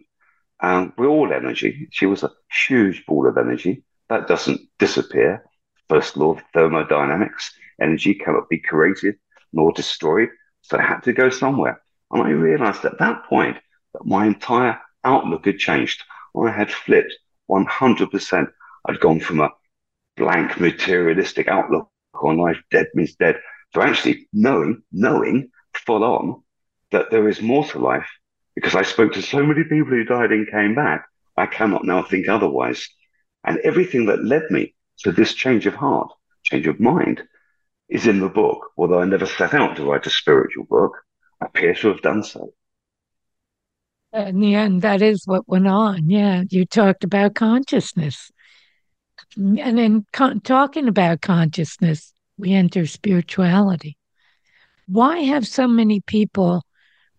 And we're all energy. She was a huge ball of energy. That doesn't disappear. First law of thermodynamics energy cannot be created nor destroyed. So it had to go somewhere. And I realized at that point that my entire outlook had changed. I had flipped 100%. I'd gone from a blank materialistic outlook on life, dead means dead, to actually knowing, knowing full on that there is more to life because I spoke to so many people who died and came back. I cannot now think otherwise. And everything that led me to this change of heart, change of mind, is in the book, although I never set out to write a spiritual book, I appear to have done so. In the end, that is what went on. Yeah, you talked about consciousness. And in con- talking about consciousness, we enter spirituality. Why have so many people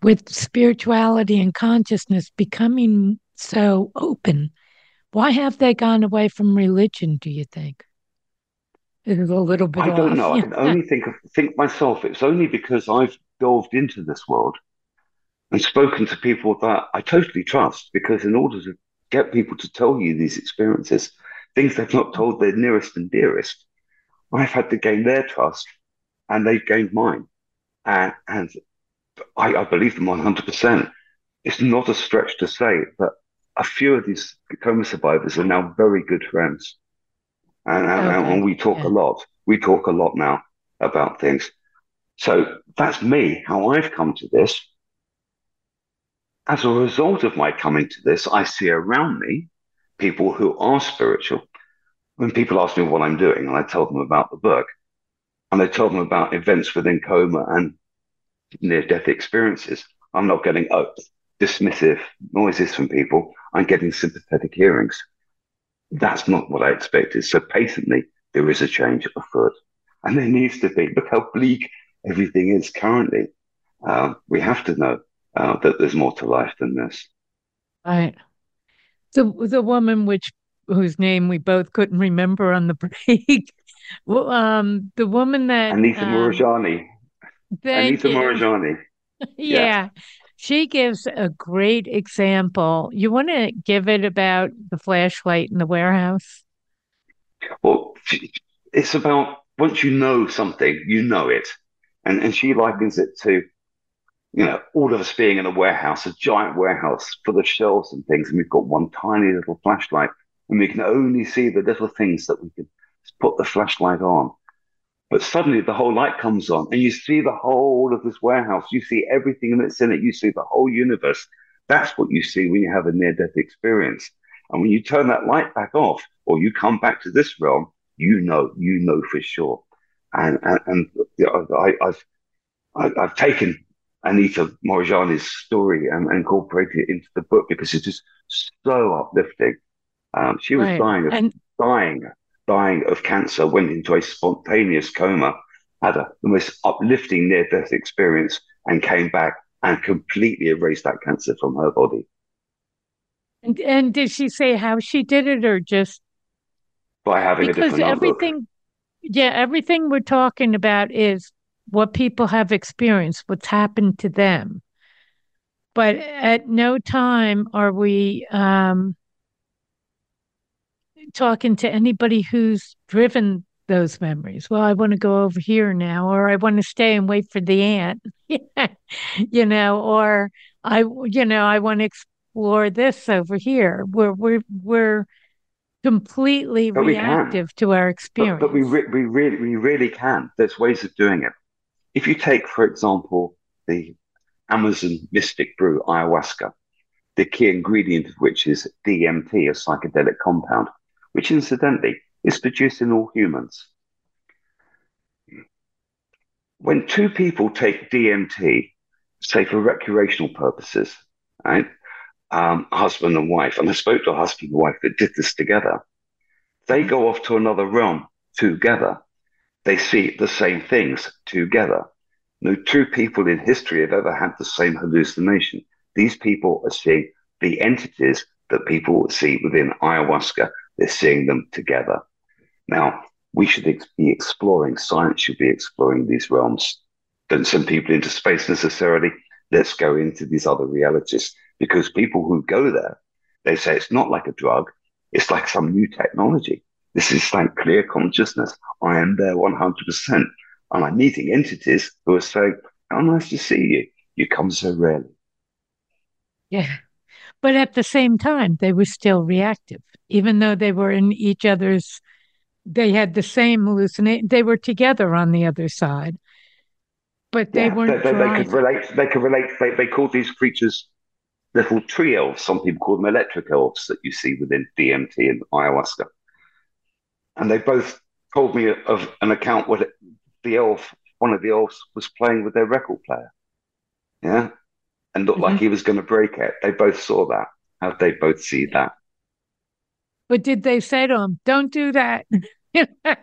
with spirituality and consciousness becoming so open? Why have they gone away from religion, do you think? It is a little bit. I don't know. I can only think of think myself. It's only because I've delved into this world and spoken to people that I totally trust. Because in order to get people to tell you these experiences, things they've not told their nearest and dearest, I've had to gain their trust, and they've gained mine, and and I, I believe them one hundred percent. It's not a stretch to say that a few of these coma survivors are now very good friends and, okay. and we talk yeah. a lot. We talk a lot now about things. So that's me, how I've come to this. As a result of my coming to this, I see around me people who are spiritual. When people ask me what I'm doing, and I tell them about the book, and I tell them about events within coma and near death experiences, I'm not getting oh, dismissive noises from people. I'm getting sympathetic hearings. That's not what I expected. So patently, there is a change afoot. And there needs to be. Look how bleak everything is currently. Uh, we have to know uh, that there's more to life than this. Right. The the woman which whose name we both couldn't remember on the break. well, um, the woman that Anita um, Moorjani. Anita you. Moorjani. yeah. yeah. She gives a great example. You want to give it about the flashlight in the warehouse? Well, it's about once you know something, you know it. And, and she likens it to, you know, all of us being in a warehouse, a giant warehouse full of shelves and things. And we've got one tiny little flashlight and we can only see the little things that we can put the flashlight on. But suddenly the whole light comes on and you see the whole of this warehouse. You see everything that's in it. You see the whole universe. That's what you see when you have a near death experience. And when you turn that light back off or you come back to this realm, you know, you know for sure. And, and, and I, I've, I, I've taken Anita Moorjani's story and, incorporated it into the book because it's just so uplifting. Um, she was right. dying of and- dying dying of cancer, went into a spontaneous coma, had a, the most uplifting near death experience, and came back and completely erased that cancer from her body. And, and did she say how she did it, or just by having because everything? Outlook? Yeah, everything we're talking about is what people have experienced, what's happened to them. But at no time are we um, talking to anybody who's driven those memories. Well, I want to go over here now, or I want to stay and wait for the aunt, you know, or I, you know, I want to explore this over here. We're we're we're completely but reactive to our experience. But, but we re- we really we really can. There's ways of doing it. If you take, for example, the Amazon mystic brew ayahuasca, the key ingredient of which is DMT, a psychedelic compound which incidentally is produced in all humans. When two people take DMT, say for recreational purposes, right, um, husband and wife, and I spoke to a husband and wife that did this together, they go off to another realm together. They see the same things together. No two people in history have ever had the same hallucination. These people are seeing the entities that people see within ayahuasca they're seeing them together. Now, we should ex- be exploring, science should be exploring these realms. Don't send people into space necessarily. Let's go into these other realities because people who go there, they say it's not like a drug. It's like some new technology. This is like clear consciousness. I am there 100%. And I'm meeting entities who are saying, How nice to see you. You come so rarely. Yeah. But at the same time, they were still reactive, even though they were in each other's, they had the same hallucination. They were together on the other side, but they yeah, weren't. They, they, they, could relate. They could relate. They, they called these creatures little tree elves. Some people call them electric elves that you see within DMT and ayahuasca. And they both told me of an account where the elf, one of the elves, was playing with their record player. Yeah, and looked mm-hmm. like he was going to break it. They both saw that. How they both see that? But did they say to him, "Don't do that"? yeah, I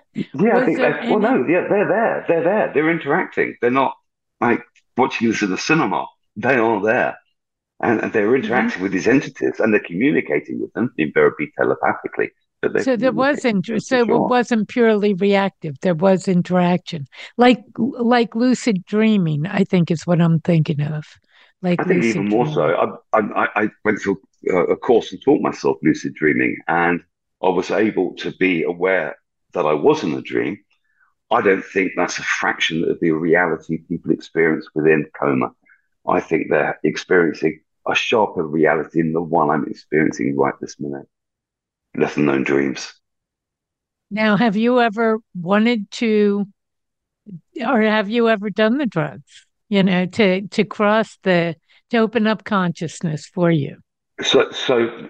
think. They, well, no, yeah, they're there. They're there. They're interacting. They're not like watching this in the cinema. They are there, and, and they're mm-hmm. interacting mm-hmm. with these entities, and they're communicating with them, in very telepathically. So there was inter- so sure. it wasn't purely reactive. There was interaction, like like lucid dreaming. I think is what I'm thinking of. Like I think even more so. I, I, I went through a course and taught myself lucid dreaming, and I was able to be aware that I was in a dream. I don't think that's a fraction of the reality people experience within coma. I think they're experiencing a sharper reality than the one I'm experiencing right this minute. Lesser known dreams. Now, have you ever wanted to, or have you ever done the drugs? You know, to to cross the to open up consciousness for you. So, so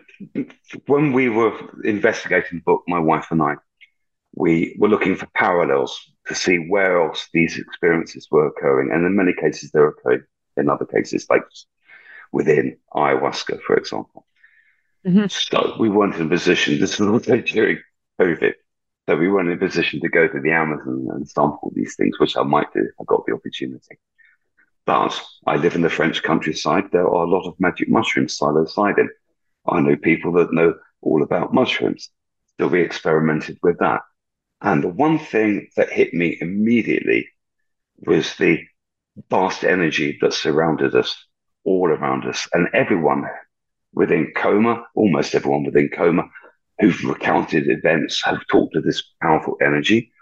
when we were investigating the book, my wife and I, we were looking for parallels to see where else these experiences were occurring, and in many cases they're occurring. In other cases, like within ayahuasca, for example. Mm-hmm. So we weren't in a position. This was also during COVID. So we weren't in a position to go to the Amazon and sample these things, which I might do. If I got the opportunity. But I live in the French countryside. There are a lot of magic mushrooms psilocybin. I know people that know all about mushrooms. So we experimented with that. And the one thing that hit me immediately was the vast energy that surrounded us, all around us, and everyone within coma, almost everyone within coma, who've recounted events have talked of this powerful energy.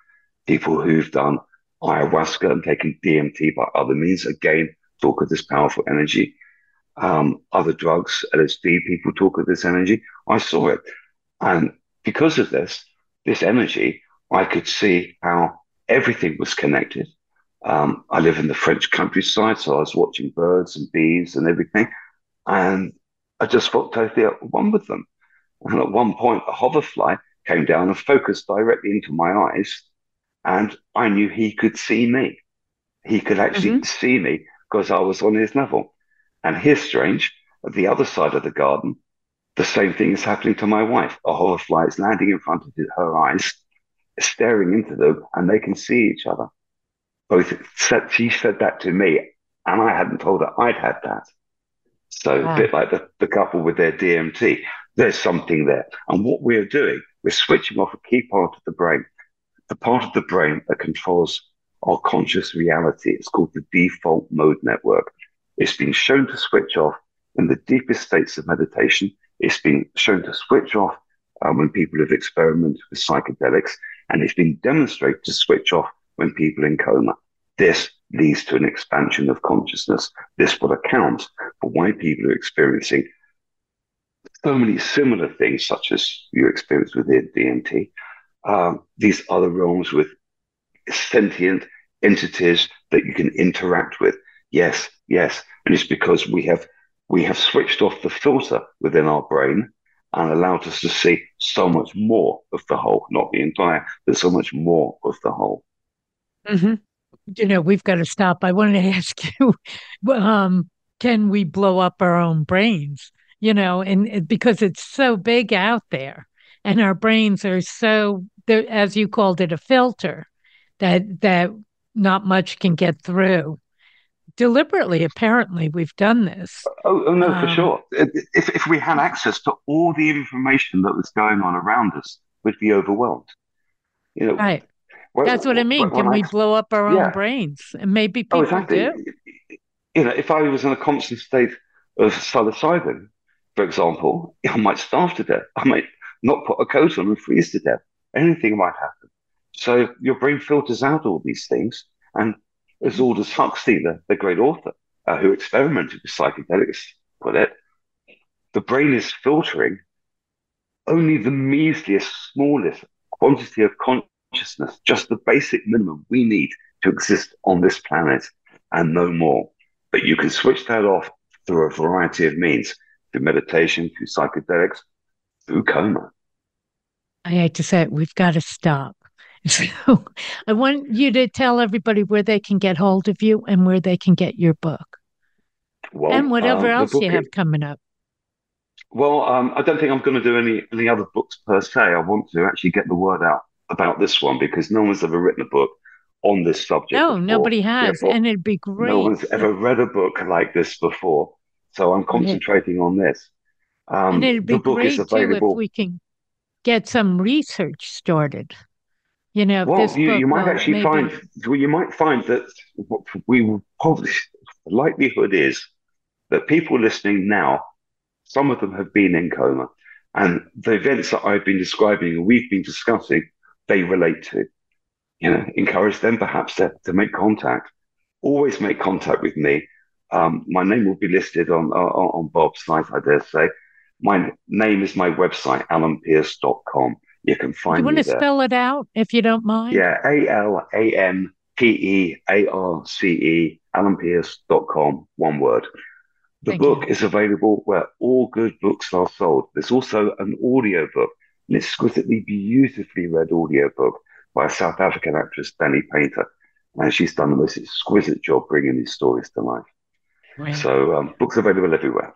People who've done ayahuasca and taking DMT by other means. Again, talk of this powerful energy. Um, other drugs, LSD, people talk of this energy. I saw it. And because of this, this energy, I could see how everything was connected. Um, I live in the French countryside, so I was watching birds and bees and everything. And I just felt totally at one with them. And at one point, a hoverfly came down and focused directly into my eyes. And I knew he could see me. He could actually mm-hmm. see me because I was on his level. And here's strange at the other side of the garden, the same thing is happening to my wife. A hoverfly is landing in front of her eyes, staring into them, and they can see each other. Both said, she said that to me, and I hadn't told her I'd had that. So wow. a bit like the, the couple with their DMT, there's something there. And what we're doing, we're switching off a key part of the brain, the part of the brain that controls our conscious reality. It's called the default mode network. It's been shown to switch off in the deepest states of meditation. It's been shown to switch off uh, when people have experimented with psychedelics, and it's been demonstrated to switch off when people in coma. This leads to an expansion of consciousness. This will account for why people are experiencing so many similar things, such as you experience with DMT. Um, these other realms with sentient entities that you can interact with. Yes, yes, and it's because we have we have switched off the filter within our brain and allowed us to see so much more of the whole, not the entire, but so much more of the whole. Mm-hmm. You know, we've got to stop. I wanted to ask you, um, can we blow up our own brains? You know, and because it's so big out there, and our brains are so, as you called it, a filter that that not much can get through deliberately, apparently, we've done this. Oh, oh no, um, for sure. If, if we had access to all the information that was going on around us, we'd be overwhelmed. You know, right. Well, That's what I mean. Can we blow up our yeah. own brains? And maybe oh, people oh, exactly. do. You know, if I was in a constant state of psilocybin, for example, I might starve to death. I might not put a coat on and freeze to death. Anything might happen. So your brain filters out all these things, and as Aldous Huxley, the, the great author uh, who experimented with psychedelics, put it, the brain is filtering only the measliest, smallest quantity of consciousness, just the basic minimum we need to exist on this planet and no more. But you can switch that off through a variety of means through meditation, through psychedelics, through coma. I hate to say it, we've got to stop. So I want you to tell everybody where they can get hold of you and where they can get your book. Well, and whatever um, else you have coming up. Well, um, I don't think I'm going to do any any other books per se. I want to actually get the word out about this one because no one's ever written a book on this subject. No, before. nobody has, Therefore, and it'd be great. No one's ever read a book like this before, so I'm concentrating on this. Um, and it'd be great too if we can get some research started. You know, well, you, you might actually maybe... find well, you might find that what we will probably the likelihood is that people listening now, some of them have been in coma, and the events that I've been describing and we've been discussing, they relate to. You know, encourage them perhaps to, to make contact. Always make contact with me. Um, my name will be listed on, on, on Barb's site, I dare say. My name is my website, alanpearce.com you can find. You want to spell it out if you don't mind? Yeah, A L A N P E A R C E, alanpearce.com, one word. The Thank book you. is available where all good books are sold. There's also an audio book, an exquisitely beautifully read audio book by a South African actress, Danny Painter. And she's done the most exquisite job bringing these stories to life. So, um, books available everywhere.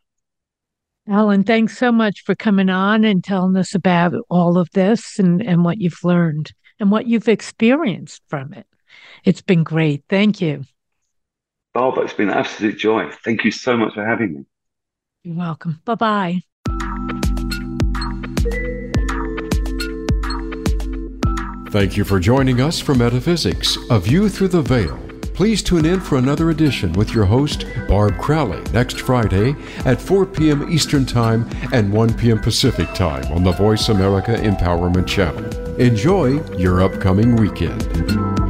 Alan, thanks so much for coming on and telling us about all of this and, and what you've learned and what you've experienced from it. It's been great. Thank you. Oh, Barbara, it's been an absolute joy. Thank you so much for having me. You're welcome. Bye bye. Thank you for joining us for Metaphysics, A View Through the Veil. Please tune in for another edition with your host, Barb Crowley, next Friday at 4 p.m. Eastern Time and 1 p.m. Pacific Time on the Voice America Empowerment Channel. Enjoy your upcoming weekend.